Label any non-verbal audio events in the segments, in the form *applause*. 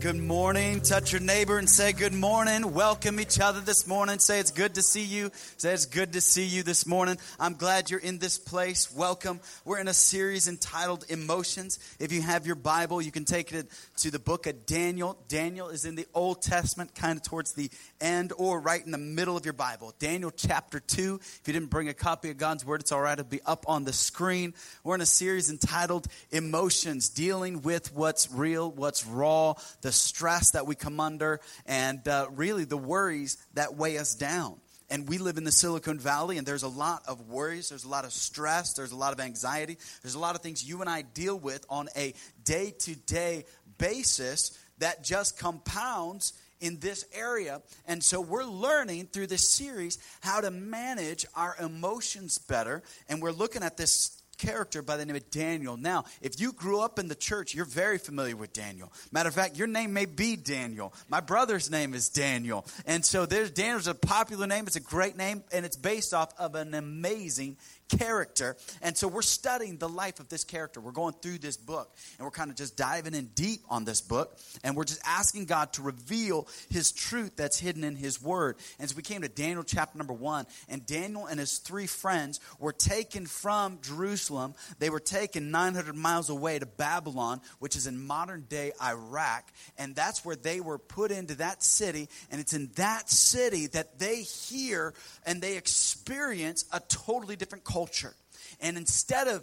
Good morning. Touch your neighbor and say good morning. Welcome each other this morning. Say it's good to see you. Say it's good to see you this morning. I'm glad you're in this place. Welcome. We're in a series entitled Emotions. If you have your Bible, you can take it to the book of Daniel. Daniel is in the Old Testament, kind of towards the end or right in the middle of your Bible. Daniel chapter 2. If you didn't bring a copy of God's Word, it's all right. It'll be up on the screen. We're in a series entitled Emotions, dealing with what's real, what's raw, the the stress that we come under, and uh, really the worries that weigh us down. And we live in the Silicon Valley, and there's a lot of worries, there's a lot of stress, there's a lot of anxiety, there's a lot of things you and I deal with on a day to day basis that just compounds in this area. And so we're learning through this series how to manage our emotions better. And we're looking at this character by the name of Daniel. Now, if you grew up in the church, you're very familiar with Daniel. Matter of fact, your name may be Daniel. My brother's name is Daniel. And so there's Daniel's a popular name, it's a great name, and it's based off of an amazing character. And so we're studying the life of this character. We're going through this book and we're kind of just diving in deep on this book. And we're just asking God to reveal his truth that's hidden in his word. And so we came to Daniel chapter number one. And Daniel and his three friends were taken from Jerusalem. They were taken 900 miles away to Babylon, which is in modern day Iraq. And that's where they were put into that city. And it's in that city that they hear and they experience a totally different culture culture. And instead of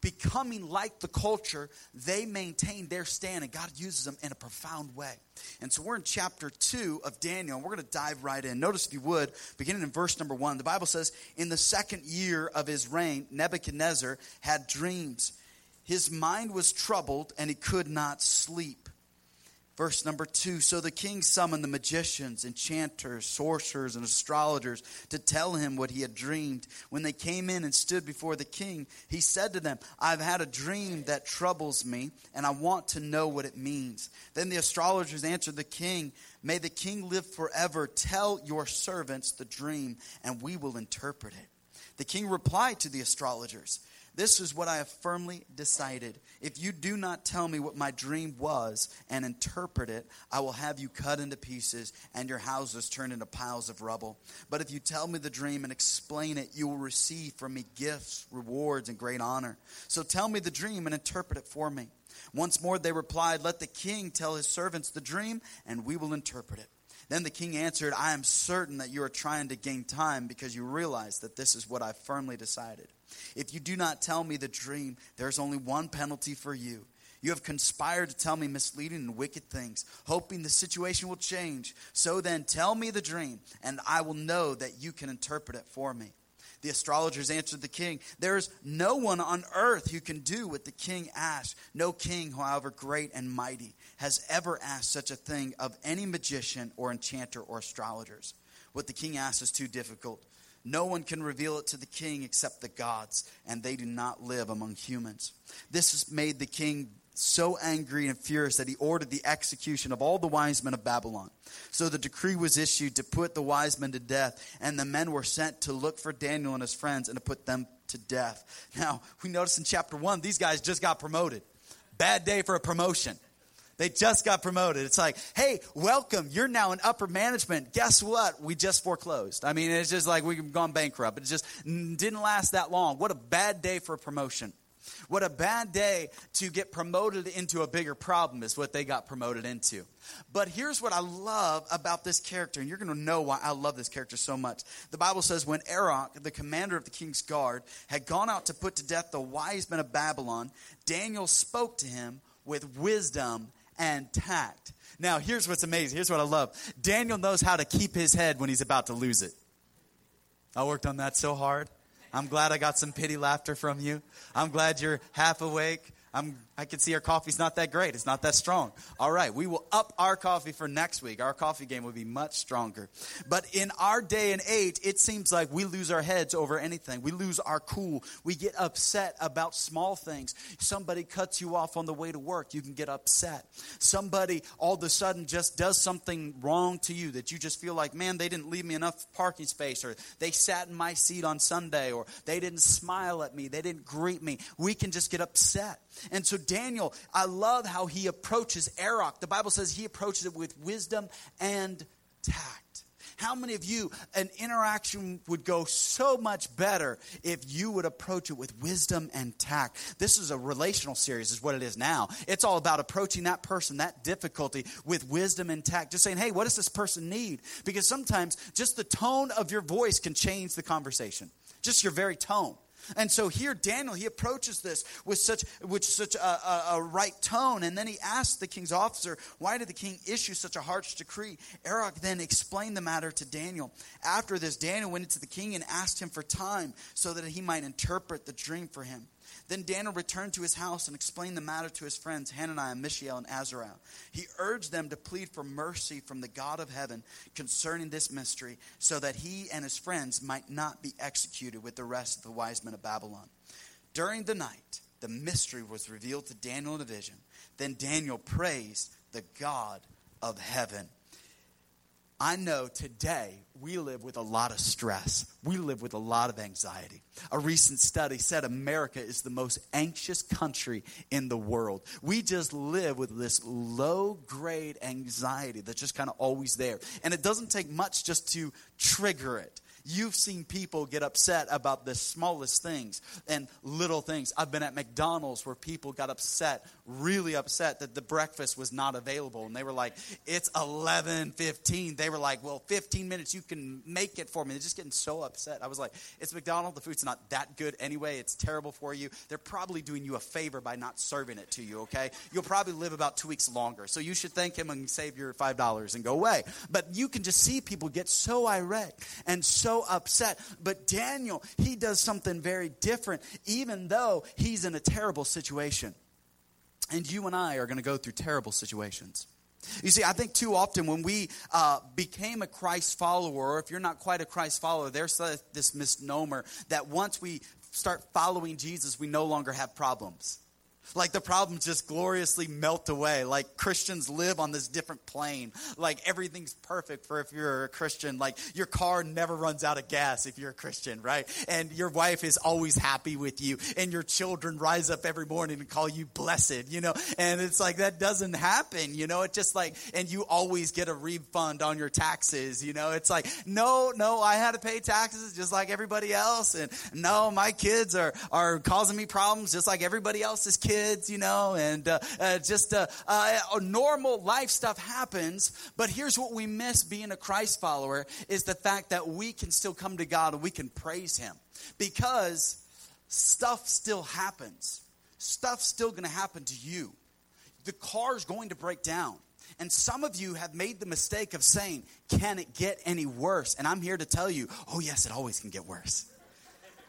becoming like the culture, they maintain their stand, and God uses them in a profound way. And so we're in chapter 2 of Daniel, and we're going to dive right in. Notice, if you would, beginning in verse number 1, the Bible says, In the second year of his reign, Nebuchadnezzar had dreams. His mind was troubled, and he could not sleep. Verse number two So the king summoned the magicians, enchanters, sorcerers, and astrologers to tell him what he had dreamed. When they came in and stood before the king, he said to them, I've had a dream that troubles me, and I want to know what it means. Then the astrologers answered the king, May the king live forever. Tell your servants the dream, and we will interpret it. The king replied to the astrologers, this is what I have firmly decided. If you do not tell me what my dream was and interpret it, I will have you cut into pieces and your houses turned into piles of rubble. But if you tell me the dream and explain it, you will receive from me gifts, rewards, and great honor. So tell me the dream and interpret it for me. Once more they replied, Let the king tell his servants the dream, and we will interpret it. Then the king answered, I am certain that you are trying to gain time because you realize that this is what I firmly decided. If you do not tell me the dream, there's only one penalty for you. You have conspired to tell me misleading and wicked things, hoping the situation will change. So then, tell me the dream, and I will know that you can interpret it for me. The astrologers answered the king, There is no one on earth who can do what the king asked. No king, however great and mighty, has ever asked such a thing of any magician or enchanter or astrologers. What the king asked is too difficult. No one can reveal it to the king except the gods, and they do not live among humans. This made the king so angry and furious that he ordered the execution of all the wise men of Babylon. So the decree was issued to put the wise men to death, and the men were sent to look for Daniel and his friends and to put them to death. Now, we notice in chapter 1, these guys just got promoted. Bad day for a promotion. They just got promoted. It's like, hey, welcome. You're now in upper management. Guess what? We just foreclosed. I mean, it's just like we've gone bankrupt. It just didn't last that long. What a bad day for promotion. What a bad day to get promoted into a bigger problem is what they got promoted into. But here's what I love about this character, and you're going to know why I love this character so much. The Bible says when Arioch, the commander of the king's guard, had gone out to put to death the wise men of Babylon, Daniel spoke to him with wisdom and tact. Now, here's what's amazing. Here's what I love. Daniel knows how to keep his head when he's about to lose it. I worked on that so hard. I'm glad I got some pity laughter from you. I'm glad you're half awake. I'm, I can see our coffee's not that great. It's not that strong. All right, we will up our coffee for next week. Our coffee game will be much stronger. But in our day and age, it seems like we lose our heads over anything. We lose our cool. We get upset about small things. Somebody cuts you off on the way to work, you can get upset. Somebody all of a sudden just does something wrong to you that you just feel like, man, they didn't leave me enough parking space, or they sat in my seat on Sunday, or they didn't smile at me, they didn't greet me. We can just get upset. And so Daniel, I love how he approaches Arioch. The Bible says he approaches it with wisdom and tact. How many of you, an interaction would go so much better if you would approach it with wisdom and tact? This is a relational series, is what it is now. It's all about approaching that person, that difficulty, with wisdom and tact. Just saying, hey, what does this person need? Because sometimes just the tone of your voice can change the conversation, just your very tone. And so here, Daniel, he approaches this with such, with such a, a, a, right tone. And then he asks the king's officer, Why did the king issue such a harsh decree? Arioch then explained the matter to Daniel. After this, Daniel went into the king and asked him for time so that he might interpret the dream for him. Then Daniel returned to his house and explained the matter to his friends Hananiah, Mishael, and Azariah. He urged them to plead for mercy from the God of heaven concerning this mystery, so that he and his friends might not be executed with the rest of the wise men of Babylon. During the night, the mystery was revealed to Daniel in a vision. Then Daniel praised the God of heaven. I know today we live with a lot of stress. We live with a lot of anxiety. A recent study said America is the most anxious country in the world. We just live with this low grade anxiety that's just kind of always there. And it doesn't take much just to trigger it. You've seen people get upset about the smallest things and little things. I've been at McDonald's where people got upset, really upset that the breakfast was not available. And they were like, it's 11.15. They were like, well, 15 minutes, you can make it for me. They're just getting so upset. I was like, it's McDonald's. The food's not that good anyway. It's terrible for you. They're probably doing you a favor by not serving it to you, okay? You'll probably live about two weeks longer. So you should thank him and save your $5 and go away. But you can just see people get so irate and so upset. But Daniel, he does something very different, even though he's in a terrible situation. And you and I are going to go through terrible situations. You see, I think too often when we uh, became a Christ follower, or if you're not quite a Christ follower, there's this misnomer that once we start following Jesus, we no longer have problems. Like the problems just gloriously melt away. Like Christians live on this different plane. Like everything's perfect for if you're a Christian. Like your car never runs out of gas if you're a Christian, right? And your wife is always happy with you. And your children rise up every morning and call you blessed, you know? And it's like that doesn't happen, you know? It's just like, and you always get a refund on your taxes, you know? It's like, no, no, I had to pay taxes just like everybody else. And no, my kids are, are causing me problems just like everybody else's kids kids, you know, and uh, uh, just uh, uh, normal life stuff happens. But here's what we miss being a Christ follower is the fact that we can still come to God and we can praise Him because stuff still happens. Stuff's still going to happen to you. The car's going to break down. And some of you have made the mistake of saying, Can it get any worse? And I'm here to tell you, Oh, yes, it always can get worse.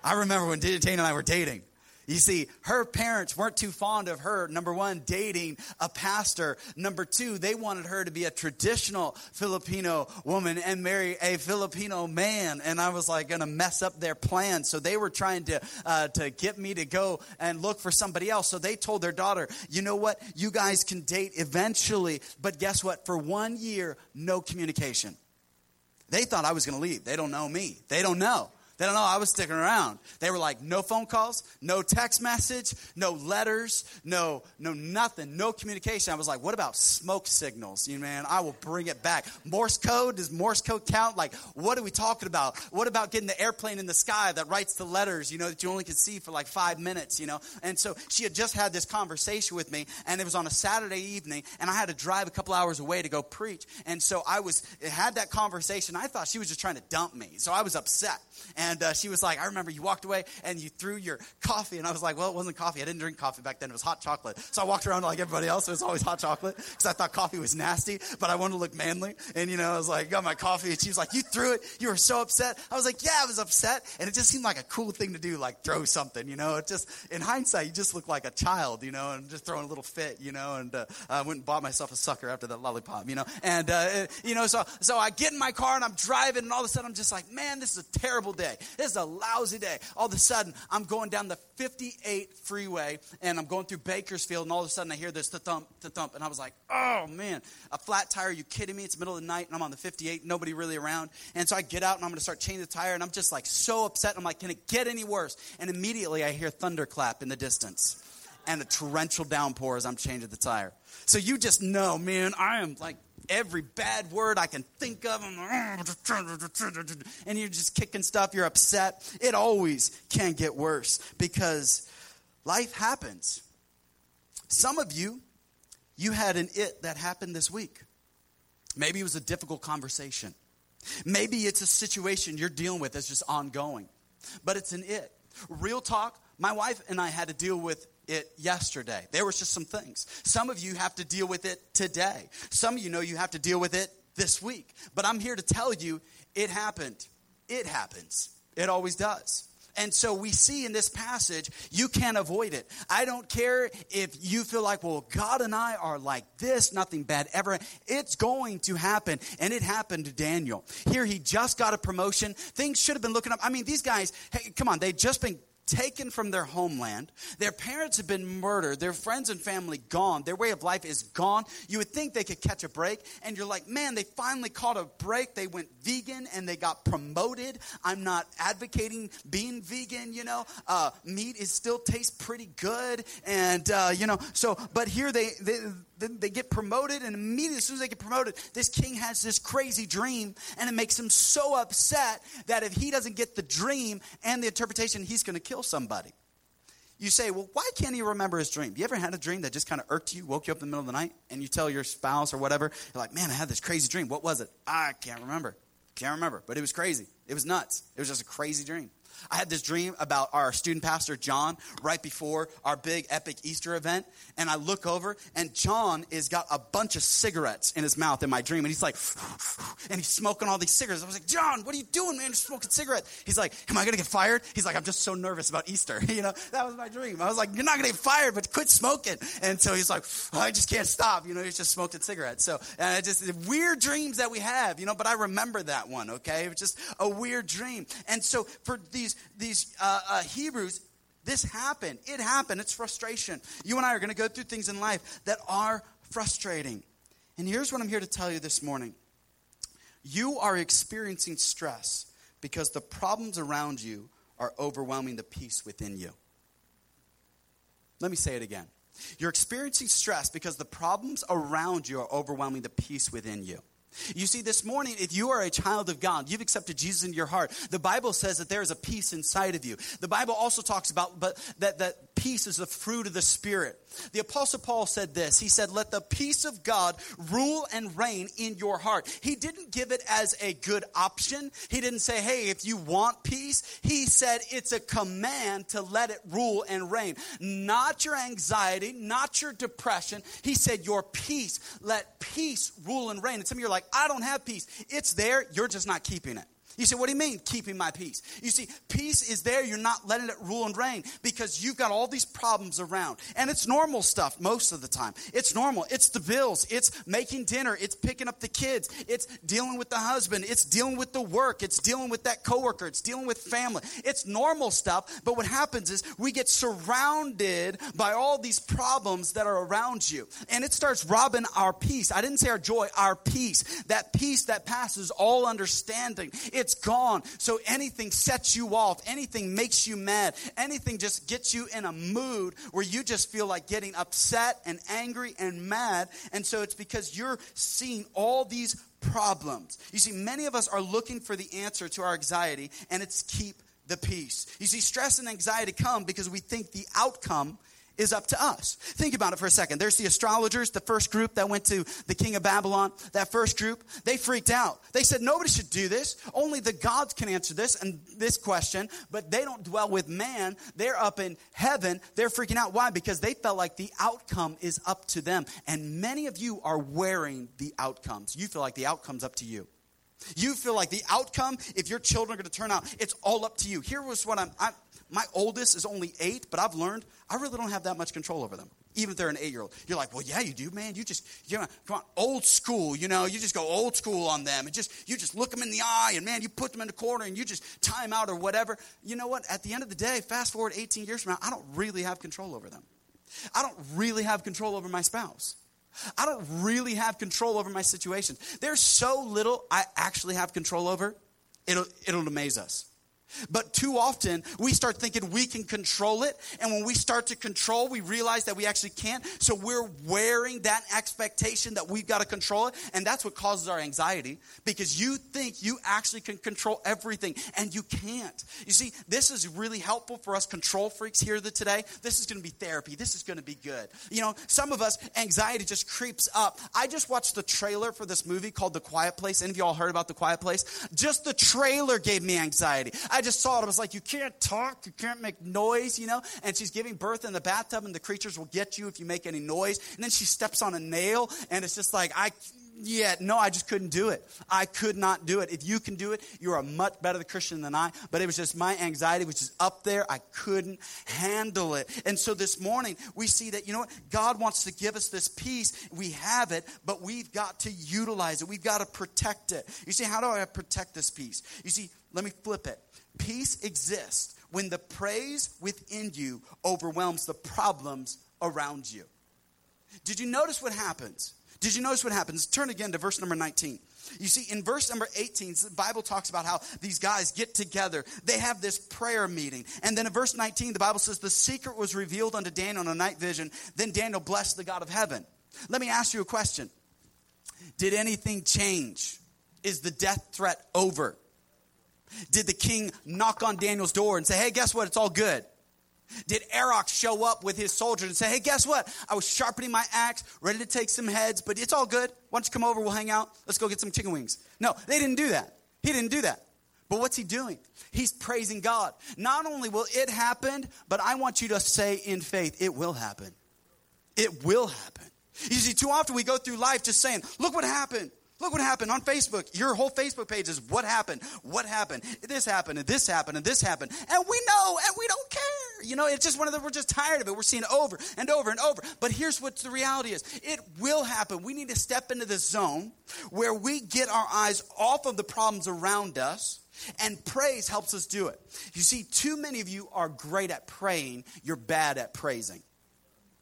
I remember when Dana and I were dating. You see, her parents weren't too fond of her, number one, dating a pastor. Number two, they wanted her to be a traditional Filipino woman and marry a Filipino man. And I was like, going to mess up their plans. So they were trying to, uh, to get me to go and look for somebody else. So they told their daughter, you know what? You guys can date eventually. But guess what? For one year, no communication. They thought I was going to leave. They don't know me. They don't know. They don't know I was sticking around. They were like, no phone calls, no text message, no letters, no, no nothing, no communication. I was like, what about smoke signals? You know, man, I will bring it back. Morse code, does Morse code count? Like, what are we talking about? What about getting the airplane in the sky that writes the letters, you know, that you only can see for like five minutes, you know? And so she had just had this conversation with me, and it was on a Saturday evening, and I had to drive a couple hours away to go preach. And so I was, had that conversation. I thought she was just trying to dump me. So I was upset. And and uh, she was like, I remember you walked away and you threw your coffee. And I was like, well, it wasn't coffee. I didn't drink coffee back then. It was hot chocolate. So I walked around like everybody else. It was always hot chocolate because I thought coffee was nasty, but I wanted to look manly. And, you know, I was like, got my coffee. And she was like, you threw it. You were so upset. I was like, yeah, I was upset. And it just seemed like a cool thing to do, like throw something, you know. It just, in hindsight, you just look like a child, you know, and just throwing a little fit, you know. And uh, I went and bought myself a sucker after that lollipop, you know. And, uh, you know, so, so I get in my car and I'm driving and all of a sudden I'm just like, man, this is a terrible day. This is a lousy day. All of a sudden, I'm going down the 58 freeway and I'm going through Bakersfield, and all of a sudden I hear this thump, thump, and I was like, oh man, a flat tire, are you kidding me? It's the middle of the night and I'm on the 58, nobody really around. And so I get out and I'm going to start changing the tire, and I'm just like so upset. I'm like, can it get any worse? And immediately I hear thunderclap in the distance and a torrential downpour as I'm changing the tire. So you just know, man, I am like every bad word I can think of. And you're just kicking stuff, you're upset. It always can get worse because life happens. Some of you, you had an it that happened this week. Maybe it was a difficult conversation. Maybe it's a situation you're dealing with that's just ongoing, but it's an it. Real talk, my wife and I had to deal with it yesterday. There was just some things. Some of you have to deal with it today. Some of you know you have to deal with it this week. But I'm here to tell you it happened. It happens. It always does. And so we see in this passage, you can't avoid it. I don't care if you feel like, well, God and I are like this, nothing bad ever. It's going to happen. And it happened to Daniel. Here he just got a promotion. Things should have been looking up. I mean, these guys, hey, come on, they'd just been taken from their homeland. Their parents have been murdered. Their friends and family gone. Their way of life is gone. You would think they could catch a break. And you're like, man, they finally caught a break. They went vegan and they got promoted. I'm not advocating being vegan, you know. Uh, meat is still tastes pretty good. And, uh, you know, so, but here they, they they get promoted, and immediately, as soon as they get promoted, this king has this crazy dream, and it makes him so upset that if he doesn't get the dream and the interpretation, he's going to kill somebody. You say, well, why can't he remember his dream? You ever had a dream that just kind of irked you, woke you up in the middle of the night, and you tell your spouse or whatever, you're like, man, I had this crazy dream. What was it? Ah, I can't remember. Can't remember, but it was crazy. It was nuts. It was just a crazy dream. I had this dream about our student pastor, John, right before our big epic Easter event. And I look over, and John is got a bunch of cigarettes in his mouth in my dream. And he's like, and he's smoking all these cigarettes. I was like, John, what are you doing, man? You're smoking cigarettes. He's like, Am I going to get fired? He's like, I'm just so nervous about Easter. *laughs* you know, that was my dream. I was like, You're not going to get fired, but quit smoking. And so he's like, oh, I just can't stop. You know, he's just smoking cigarettes. So, and it just weird dreams that we have, you know, but I remember that one, okay? It was just a weird dream. And so for these these, these uh, uh, Hebrews, this happened. It happened. It's frustration. You and I are going to go through things in life that are frustrating. And here's what I'm here to tell you this morning you are experiencing stress because the problems around you are overwhelming the peace within you. Let me say it again. You're experiencing stress because the problems around you are overwhelming the peace within you. You see, this morning, if you are a child of God, you've accepted Jesus in your heart. The Bible says that there is a peace inside of you. The Bible also talks about but that, that peace is the fruit of the Spirit. The Apostle Paul said this. He said, Let the peace of God rule and reign in your heart. He didn't give it as a good option. He didn't say, Hey, if you want peace, he said it's a command to let it rule and reign. Not your anxiety, not your depression. He said, Your peace. Let peace rule and reign. And some of you are like, I don't have peace. It's there, you're just not keeping it. You say, what do you mean, keeping my peace? You see, peace is there. You're not letting it rule and reign because you've got all these problems around. And it's normal stuff most of the time. It's normal. It's the bills. It's making dinner. It's picking up the kids. It's dealing with the husband. It's dealing with the work. It's dealing with that coworker. It's dealing with family. It's normal stuff. But what happens is we get surrounded by all these problems that are around you. And it starts robbing our peace. I didn't say our joy, our peace. That peace that passes all understanding. It's it's gone. So anything sets you off, anything makes you mad, anything just gets you in a mood where you just feel like getting upset and angry and mad. And so it's because you're seeing all these problems. You see, many of us are looking for the answer to our anxiety, and it's keep the peace. You see, stress and anxiety come because we think the outcome is up to us. Think about it for a second. There's the astrologers, the first group that went to the king of Babylon. That first group, they freaked out. They said, nobody should do this. Only the gods can answer this and this question, but they don't dwell with man. They're up in heaven. They're freaking out. Why? Because they felt like the outcome is up to them. And many of you are wearing the outcomes. You feel like the outcome's up to you. You feel like the outcome, if your children are going to turn out, it's all up to you. Here was what I'm, I'm my oldest is only eight, but I've learned I really don't have that much control over them. Even if they're an eight year old. You're like, well, yeah, you do, man. You just, you know, come on, old school, you know, you just go old school on them and just, you just look them in the eye and man, you put them in the corner and you just time out or whatever. You know what? At the end of the day, fast forward 18 years from now, I don't really have control over them. I don't really have control over my spouse. I don't really have control over my situations. There's so little I actually have control over, it'll, it'll amaze us. But too often, we start thinking we can control it. And when we start to control, we realize that we actually can't. So we're wearing that expectation that we've got to control it. And that's what causes our anxiety because you think you actually can control everything and you can't. You see, this is really helpful for us control freaks here today. This is going to be therapy. This is going to be good. You know, some of us, anxiety just creeps up. I just watched the trailer for this movie called The Quiet Place. Any of y'all heard about The Quiet Place? Just the trailer gave me anxiety. I just saw it. I was like, you can't talk, you can't make noise, you know? And she's giving birth in the bathtub, and the creatures will get you if you make any noise. And then she steps on a nail, and it's just like, I, yeah, no, I just couldn't do it. I could not do it. If you can do it, you're a much better Christian than I. But it was just my anxiety, which is up there. I couldn't handle it. And so this morning, we see that, you know what? God wants to give us this peace. We have it, but we've got to utilize it. We've got to protect it. You see, how do I protect this peace? You see, let me flip it. Peace exists when the praise within you overwhelms the problems around you. Did you notice what happens? Did you notice what happens? Turn again to verse number 19. You see, in verse number 18, the Bible talks about how these guys get together. They have this prayer meeting. And then in verse 19, the Bible says, The secret was revealed unto Daniel in a night vision. Then Daniel blessed the God of heaven. Let me ask you a question Did anything change? Is the death threat over? Did the king knock on Daniel's door and say, hey, guess what? It's all good? Did Arioch show up with his soldiers and say, hey, guess what? I was sharpening my axe, ready to take some heads, but it's all good. Why don't you come over? We'll hang out. Let's go get some chicken wings. No, they didn't do that. He didn't do that. But what's he doing? He's praising God. Not only will it happen, but I want you to say in faith, it will happen. It will happen. You see, too often we go through life just saying, look what happened. Look what happened on Facebook. Your whole Facebook page is what happened, what happened, this happened, and this happened, and this happened. And we know, and we don't care. You know, it's just one of the, we're just tired of it. We're seeing it over and over and over. But here's what the reality is it will happen. We need to step into this zone where we get our eyes off of the problems around us. And praise helps us do it. You see, too many of you are great at praying, you're bad at praising.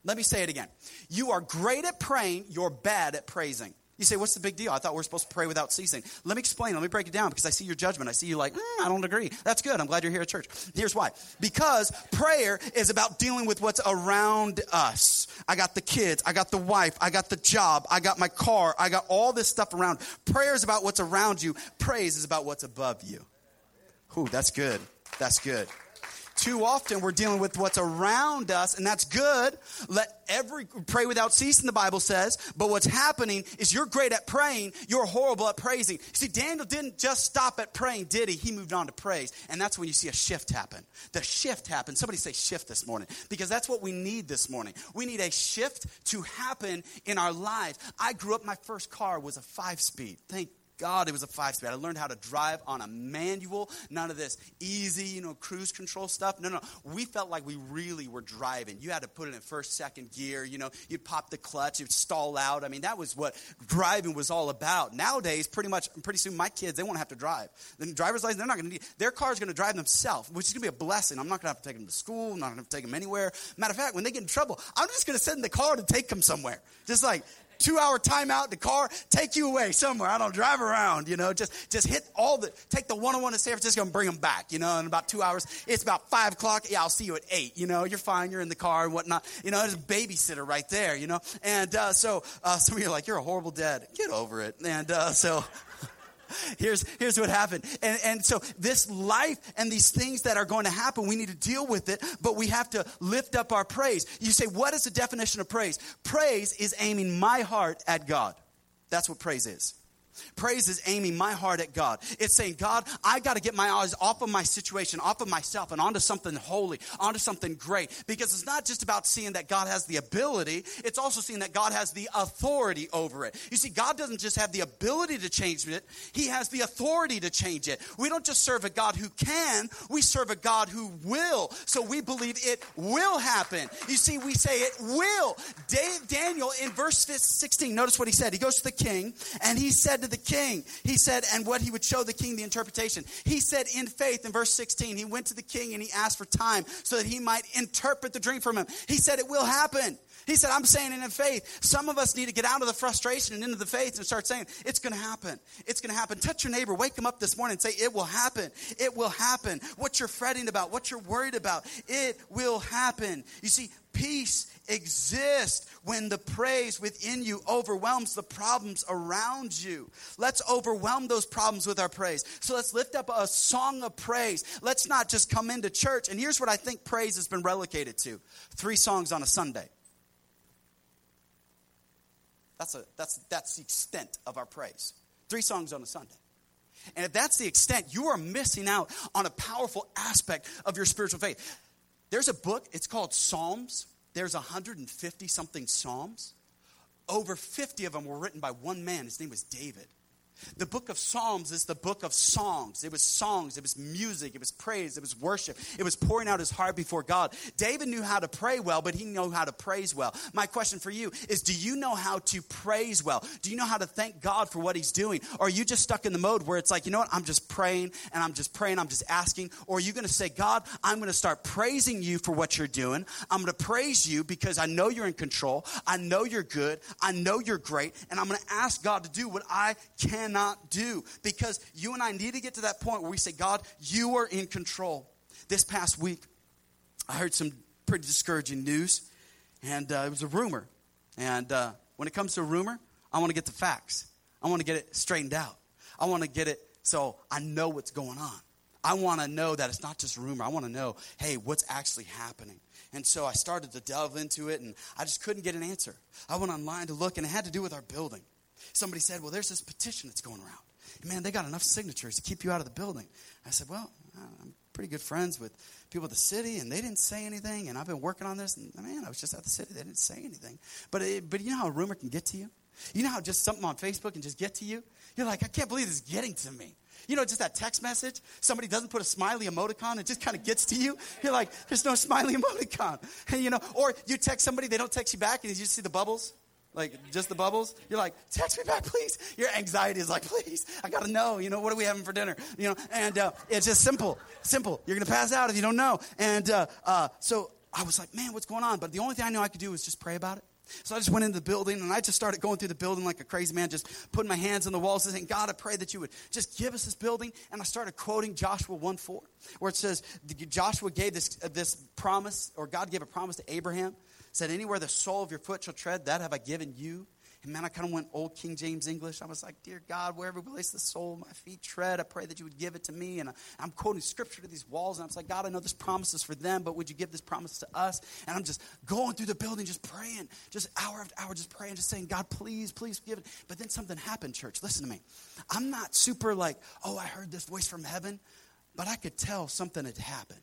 Let me say it again. You are great at praying, you're bad at praising. You say, what's the big deal? I thought we are supposed to pray without ceasing. Let me explain. Let me break it down because I see your judgment. I see you like, mm, I don't agree. That's good. I'm glad you're here at church. Here's why. Because prayer is about dealing with what's around us. I got the kids. I got the wife. I got the job. I got my car. I got all this stuff around. Prayer is about what's around you. Praise is about what's above you. Ooh, that's good. That's good. Too often we're dealing with what's around us, and that's good. Let every pray without ceasing, the Bible says. But what's happening is you're great at praying, you're horrible at praising. See, Daniel didn't just stop at praying, did he? He moved on to praise. And that's when you see a shift happen. The shift happened. Somebody say shift this morning, because that's what we need this morning. We need a shift to happen in our lives. I grew up, my first car was a five speed. Thank God, it was a five speed. I learned how to drive on a manual, none of this easy, you know, cruise control stuff. No, no. We felt like we really were driving. You had to put it in first, second gear, you know, you'd pop the clutch, you'd stall out. I mean, that was what driving was all about. Nowadays, pretty much, pretty soon, my kids, they won't have to drive. The driver's license, they're not going to need, their car's going to drive themselves, which is going to be a blessing. I'm not going to have to take them to school, I'm not going to take them anywhere. Matter of fact, when they get in trouble, I'm just going to send the car to take them somewhere. Just like, two hour timeout the car, take you away somewhere. I don't drive around, you know, just, just hit all the, take the 101 to San Francisco and bring them back, you know, in about two hours. It's about five o'clock. Yeah, I'll see you at eight, you know, you're fine. You're in the car and whatnot. You know, there's a babysitter right there, you know. And uh, so uh, *laughs* some of you are like, you're a horrible dad. Get over it. And uh, so, *laughs* *laughs* here's, here's what happened. And, and so this life and these things that are going to happen, we need to deal with it, but we have to lift up our praise. You say, what is the definition of praise? Praise is aiming my heart at God. That's what praise is. Praise is aiming my heart at God. It's saying, God, I got to get my eyes off of my situation, off of myself, and onto something holy, onto something great. Because it's not just about seeing that God has the ability, it's also seeing that God has the authority over it. You see, God doesn't just have the ability to change it, He has the authority to change it. We don't just serve a God who can, we serve a God who will. So we believe it will happen. You see, we say it will. Daniel, in verse 16, notice what he said. He goes to the king and he said to the king, he said, and what he would show the king the interpretation. He said, in faith, in verse 16, he went to the king and he asked for time so that he might interpret the dream from him. He said, it will happen. He said, I'm saying it in faith. Some of us need to get out of the frustration and into the faith and start saying, it's going to happen. It's going to happen. Touch your neighbor, wake him up this morning and say, it will happen. It will happen. What you're fretting about, what you're worried about, it will happen. You see, peace exists when the praise within you overwhelms the problems around you. Let's overwhelm those problems with our praise. So let's lift up a song of praise. Let's not just come into church. And here's what I think praise has been relegated to three songs on a Sunday. That's, a, that's, that's the extent of our praise. Three songs on a Sunday. And if that's the extent, you are missing out on a powerful aspect of your spiritual faith. There's a book, it's called Psalms. There's 150 something Psalms. Over 50 of them were written by one man. His name was David. The book of Psalms is the book of songs. It was songs, it was music, it was praise, it was worship. It was pouring out his heart before God. David knew how to pray well, but he knew how to praise well. My question for you is do you know how to praise well? Do you know how to thank God for what he's doing? Or are you just stuck in the mode where it's like, you know what, I'm just praying and I'm just praying, I'm just asking? Or are you going to say, God, I'm going to start praising you for what you're doing. I'm going to praise you because I know you're in control. I know you're good. I know you're great. And I'm going to ask God to do what I can cannot do because you and I need to get to that point where we say, God, you are in control. This past week, I heard some pretty discouraging news, and uh, it was a rumor. And uh, when it comes to a rumor, I want to get the facts, I want to get it straightened out. I want to get it so I know what's going on. I want to know that it's not just rumor. I want to know, hey, what's actually happening. And so I started to delve into it, and I just couldn't get an answer. I went online to look, and it had to do with our building somebody said, Well, there's this petition that's going around. Man, they got enough signatures to keep you out of the building. I said, Well, I'm pretty good friends with people at the city, and they didn't say anything. And I've been working on this, and man, I was just at the city. They didn't say anything. But, it, but you know how a rumor can get to you? You know how just something on Facebook can just get to you? You're like, I can't believe this is getting to me. You know, just that text message, somebody doesn't put a smiley emoticon, it just kind of gets to you. You're like, there's no smiley *laughs* emoticon. And, you know, or you text somebody, they don't text you back, and you just see the bubbles like just the bubbles. You're like, text me back, please. Your anxiety is like, please, I gotta know. You know, what are we having for dinner? You know, and uh, it's just simple, simple. You're gonna pass out if you don't know. And uh, uh, so I was like, man, what's going on? But the only thing I knew I could do was just pray about it. So I just went into the building and I just started going through the building like a crazy man, just putting my hands on the walls and saying, God, I pray that you would just give us this building. And I started quoting Joshua 1 4, where it says, Joshua gave this, this promise, or God gave a promise to Abraham said, Anywhere the sole of your foot shall tread, that have I given you. And man, I kind of went old King James English. I was like, Dear God, wherever we place the sole of my feet tread, I pray that you would give it to me. And uh, I'm quoting scripture to these walls. And I was like, God, I know this promise is for them, but would you give this promise to us? And I'm just going through the building, just praying, just hour after hour, just praying, just saying, God, please, please give it. But then something happened, church. Listen to me. I'm not super like, oh, I heard this voice from heaven, but I could tell something had happened.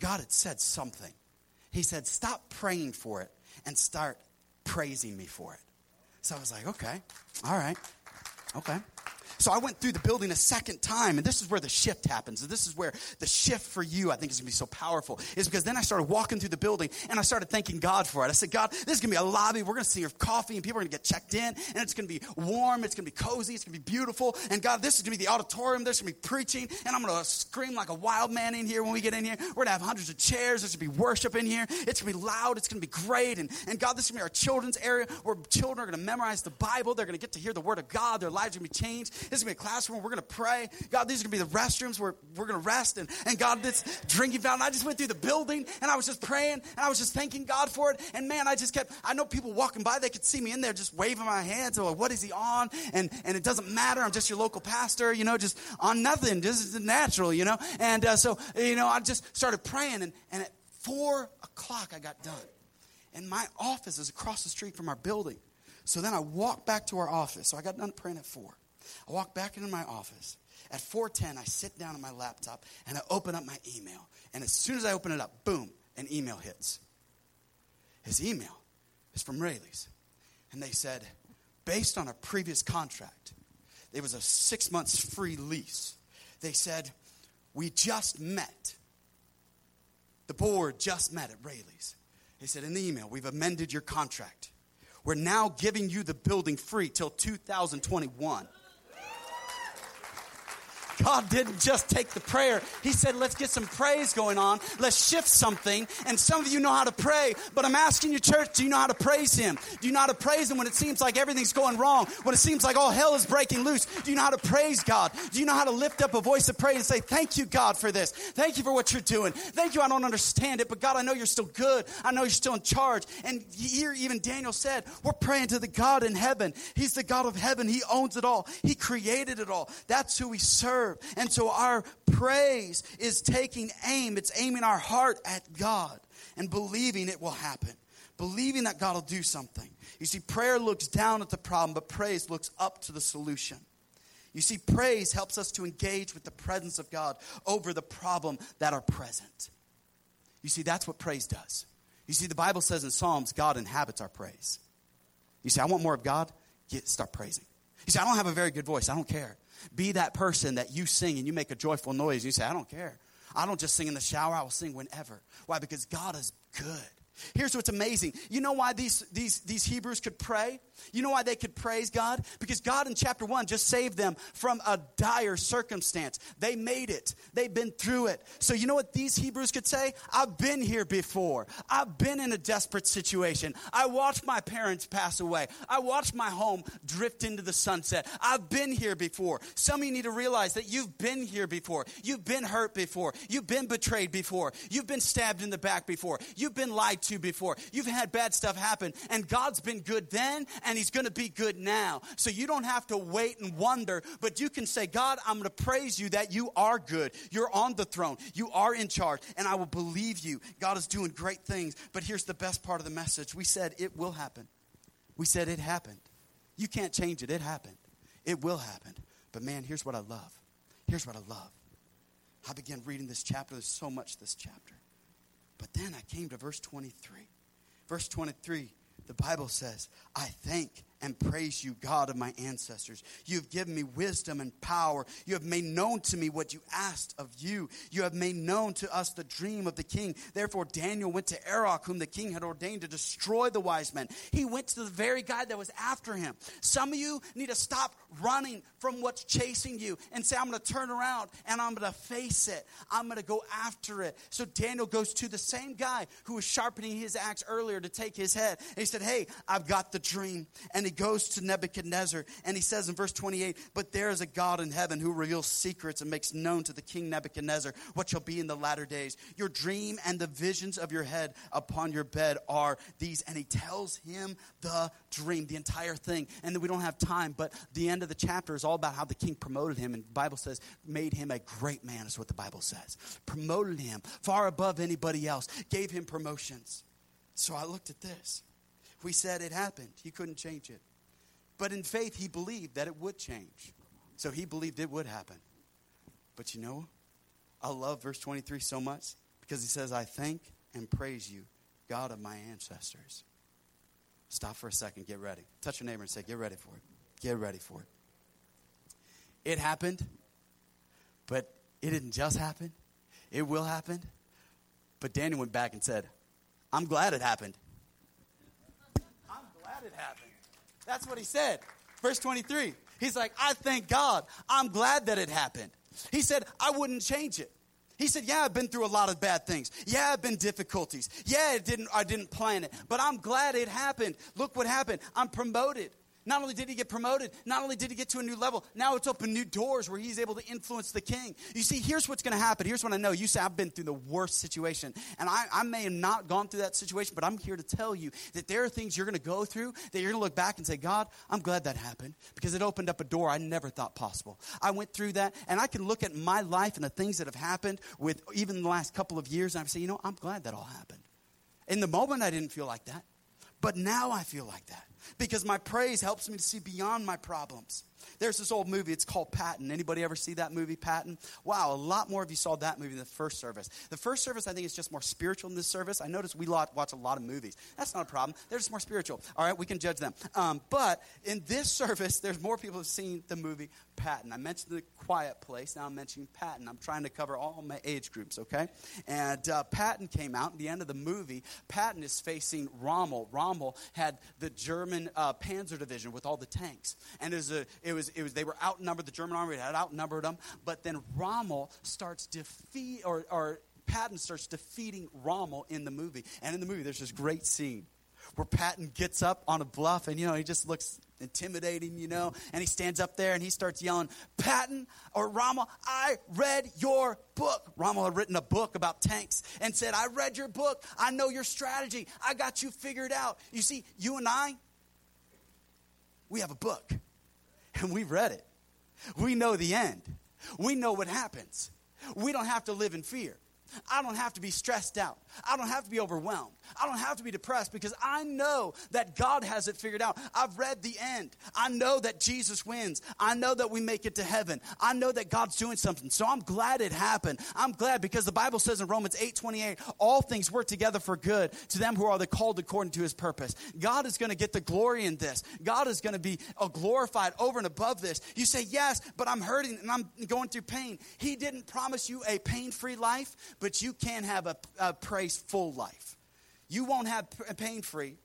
God had said something. He said, Stop praying for it and start praising me for it. So I was like, Okay, all right, okay. So I went through the building a second time, and this is where the shift happens. And this is where the shift for you, I think, is going to be so powerful. Is because then I started walking through the building, and I started thanking God for it. I said, God, this is going to be a lobby. We're going to serve coffee, and people are going to get checked in, and it's going to be warm. It's going to be cozy. It's going to be beautiful. And God, this is going to be the auditorium. There's going to be preaching, and I'm going to scream like a wild man in here when we get in here. We're going to have hundreds of chairs. There's going to be worship in here. It's going to be loud. It's going to be great. And, and God, this is going to be our children's area where children are going to memorize the Bible. They're going to get to hear the Word of God. Their lives are going to be changed. This is going to be a classroom we're going to pray. God, these are going to be the restrooms where we're going to rest. And, and God, this drinking fountain. I just went through the building and I was just praying and I was just thanking God for it. And man, I just kept, I know people walking by, they could see me in there just waving my hands. Like, what is he on? And, and it doesn't matter. I'm just your local pastor, you know, just on nothing. Just natural, you know. And uh, so, you know, I just started praying. And, and at four o'clock, I got done. And my office is across the street from our building. So then I walked back to our office. So I got done praying at four. I walk back into my office. At 4:10, I sit down on my laptop and I open up my email. And as soon as I open it up, boom, an email hits. His email is from Raley's. And they said, based on a previous contract, it was a six months free lease. They said, we just met. The board just met at Raley's. They said in the email, we've amended your contract. We're now giving you the building free till 2021. God didn't just take the prayer. He said, let's get some praise going on. Let's shift something. And some of you know how to pray, but I'm asking you, church, do you know how to praise Him? Do you know how to praise Him when it seems like everything's going wrong? When it seems like all hell is breaking loose? Do you know how to praise God? Do you know how to lift up a voice of praise and say, thank you, God, for this? Thank you for what you're doing. Thank you, I don't understand it, but God, I know you're still good. I know you're still in charge. And here, even Daniel said, we're praying to the God in heaven. He's the God of heaven. He owns it all. He created it all. That's who we serve. And so our praise is taking aim, it's aiming our heart at God and believing it will happen, believing that God will do something. You see, prayer looks down at the problem, but praise looks up to the solution. You see, praise helps us to engage with the presence of God over the problem that are present. You see, that's what praise does. You see, the Bible says in Psalms, God inhabits our praise. You say, I want more of God? Get, start praising. You say, I don't have a very good voice. I don't care. Be that person that you sing and you make a joyful noise. You say, I don't care. I don't just sing in the shower, I will sing whenever. Why? Because God is good. Here's what's amazing. You know why these, these, these Hebrews could pray? You know why they could praise God? Because God in chapter 1 just saved them from a dire circumstance. They made it, they've been through it. So, you know what these Hebrews could say? I've been here before. I've been in a desperate situation. I watched my parents pass away. I watched my home drift into the sunset. I've been here before. Some of you need to realize that you've been here before. You've been hurt before. You've been betrayed before. You've been stabbed in the back before. You've been lied to before. You've had bad stuff happen. And God's been good then and He's going to be good now. So you don't have to wait and wonder, but you can say, God, I'm going to praise you that you are good. You're on the throne. You are in charge, and I will believe you. God is doing great things. But here's the best part of the message we said it will happen. We said it happened. You can't change it, it happened. It will happen. But man, here's what I love. Here's what I love. I began reading this chapter. There's so much this chapter. But then I came to verse 23. Verse 23 the Bible says, I thank and praise you, God of my ancestors. You have given me wisdom and power. You have made known to me what you asked of you. You have made known to us the dream of the king. Therefore, Daniel went to Arioch, whom the king had ordained to destroy the wise men. He went to the very guy that was after him. Some of you need to stop running from what's chasing you and say, I'm going to turn around and I'm going to face it. I'm going to go after it. So Daniel goes to the same guy who was sharpening his axe earlier to take his head. And he said, Hey, I've got the dream. And he goes to Nebuchadnezzar and he says in verse 28, But there is a God in heaven who reveals secrets and makes known to the king Nebuchadnezzar what shall be in the latter days. Your dream and the visions of your head upon your bed are these. And he tells him the dream, the entire thing. And then we don't have time, but the end of the chapter is all about how the king promoted him. And the Bible says, made him a great man, is what the Bible says. Promoted him far above anybody else, gave him promotions. So I looked at this. We said it happened. He couldn't change it. But in faith, he believed that it would change. So he believed it would happen. But you know, I love verse 23 so much because he says, I thank and praise you, God of my ancestors. Stop for a second, get ready. Touch your neighbor and say, Get ready for it. Get ready for it. It happened, but it didn't just happen, it will happen. But Daniel went back and said, I'm glad it happened. I'm glad it happened. That's what he said. Verse 23. He's like, I thank God. I'm glad that it happened. He said, I wouldn't change it. He said, "Yeah, I've been through a lot of bad things. Yeah, I've been difficulties. Yeah, it didn't I didn't plan it, but I'm glad it happened. Look what happened. I'm promoted. Not only did he get promoted, not only did he get to a new level, now it's opened new doors where he's able to influence the king. You see, here's what's going to happen. Here's what I know. You say, I've been through the worst situation. And I, I may have not gone through that situation, but I'm here to tell you that there are things you're going to go through that you're going to look back and say, God, I'm glad that happened because it opened up a door I never thought possible. I went through that, and I can look at my life and the things that have happened with even the last couple of years, and I say, you know, I'm glad that all happened. In the moment, I didn't feel like that, but now I feel like that because my praise helps me to see beyond my problems. There's this old movie. It's called Patton. Anybody ever see that movie, Patton? Wow, a lot more of you saw that movie than the first service. The first service, I think, is just more spiritual than this service. I notice we watch a lot of movies. That's not a problem. They're just more spiritual. All right, we can judge them. Um, but in this *laughs* service, there's more people who've seen the movie Patton. I mentioned the quiet place. Now I'm mentioning Patton. I'm trying to cover all my age groups, okay? And uh, Patton came out. At the end of the movie, Patton is facing Rommel. Rommel had the German uh, Panzer Division with all the tanks. And it was, a, it was, it was, they were outnumbered. The German army had outnumbered them. But then Rommel starts defeat, or, or Patton starts defeating Rommel in the movie. And in the movie, there's this great scene where Patton gets up on a bluff and, you know, he just looks intimidating, you know, and he stands up there and he starts yelling, Patton or Rommel, I read your book. Rommel had written a book about tanks and said, I read your book. I know your strategy. I got you figured out. You see, you and I, we have a book and we've read it. We know the end. We know what happens. We don't have to live in fear. I don't have to be stressed out. I don't have to be overwhelmed. I don't have to be depressed because I know that God has it figured out. I've read the end. I know that Jesus wins. I know that we make it to heaven. I know that God's doing something. So I'm glad it happened. I'm glad because the Bible says in Romans 8 28, all things work together for good to them who are the called according to his purpose. God is going to get the glory in this. God is going to be uh, glorified over and above this. You say, yes, but I'm hurting and I'm going through pain. He didn't promise you a pain free life, but you can have a, a praise full life. You won't have pain free,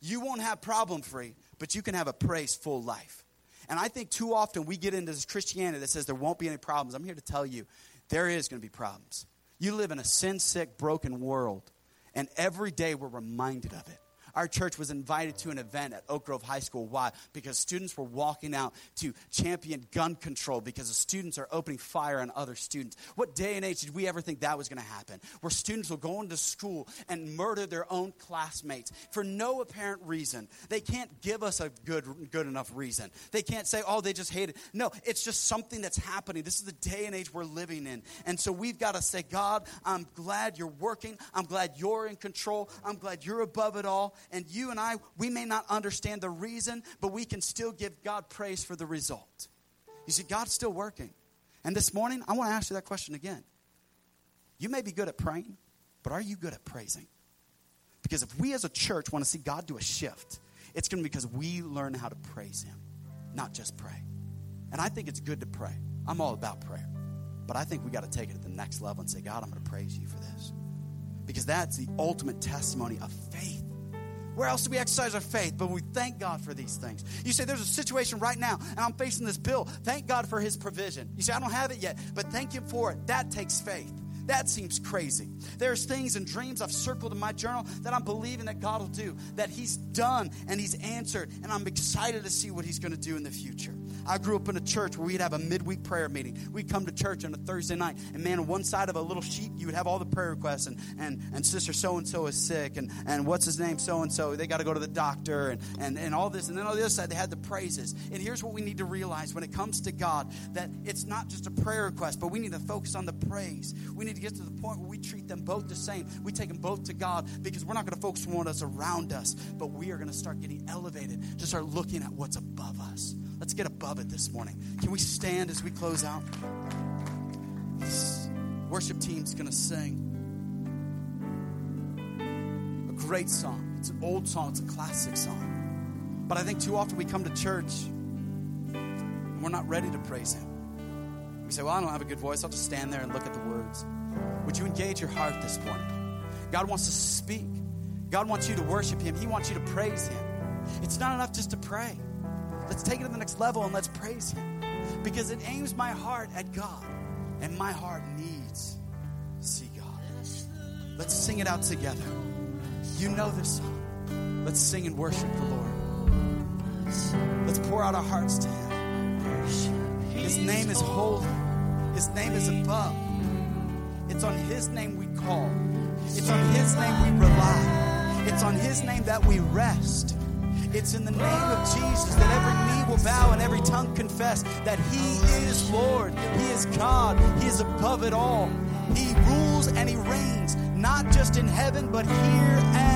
you won't have problem free, but you can have a praise full life. And I think too often we get into this Christianity that says there won't be any problems. I'm here to tell you there is going to be problems. You live in a sin sick, broken world, and every day we're reminded of it. Our church was invited to an event at Oak Grove High School. Why? Because students were walking out to champion gun control because the students are opening fire on other students. What day and age did we ever think that was going to happen? Where students will go into school and murder their own classmates for no apparent reason. They can't give us a good, good enough reason. They can't say, oh, they just hate it. No, it's just something that's happening. This is the day and age we're living in. And so we've got to say, God, I'm glad you're working. I'm glad you're in control. I'm glad you're above it all. And you and I, we may not understand the reason, but we can still give God praise for the result. You see, God's still working. And this morning, I want to ask you that question again. You may be good at praying, but are you good at praising? Because if we as a church want to see God do a shift, it's going to be because we learn how to praise Him, not just pray. And I think it's good to pray. I'm all about prayer. But I think we got to take it to the next level and say, God, I'm going to praise you for this. Because that's the ultimate testimony of faith. Where else do we exercise our faith? But we thank God for these things. You say, There's a situation right now, and I'm facing this bill. Thank God for His provision. You say, I don't have it yet, but thank Him for it. That takes faith. That seems crazy. There's things and dreams I've circled in my journal that I'm believing that God will do, that He's done and He's answered, and I'm excited to see what He's going to do in the future. I grew up in a church where we'd have a midweek prayer meeting. We'd come to church on a Thursday night, and man, on one side of a little sheet, you would have all the prayer requests, and, and, and sister so and so is sick, and, and what's his name, so and so, they got to go to the doctor, and, and, and all this. And then on the other side, they had the praises. And here's what we need to realize when it comes to God that it's not just a prayer request, but we need to focus on the praise. We need to get to the point where we treat them both the same. We take them both to God because we're not going to focus on what's around us, but we are going to start getting elevated to start looking at what's above us. Let's get above it this morning. Can we stand as we close out? This worship team's going to sing a great song. It's an old song, it's a classic song. But I think too often we come to church and we're not ready to praise Him. We say, Well, I don't have a good voice. I'll just stand there and look at the words. Would you engage your heart this morning? God wants to speak. God wants you to worship Him. He wants you to praise Him. It's not enough just to pray. Let's take it to the next level and let's praise Him. Because it aims my heart at God, and my heart needs to see God. Let's sing it out together. You know this song. Let's sing and worship the Lord. Let's pour out our hearts to Him. His name is holy, His name is above. It's on His name we call, it's on His name we rely, it's on His name that we rest. It's in the name of Jesus that every knee will bow and every tongue confess that He is Lord, He is God, He is above it all. He rules and He reigns, not just in heaven, but here and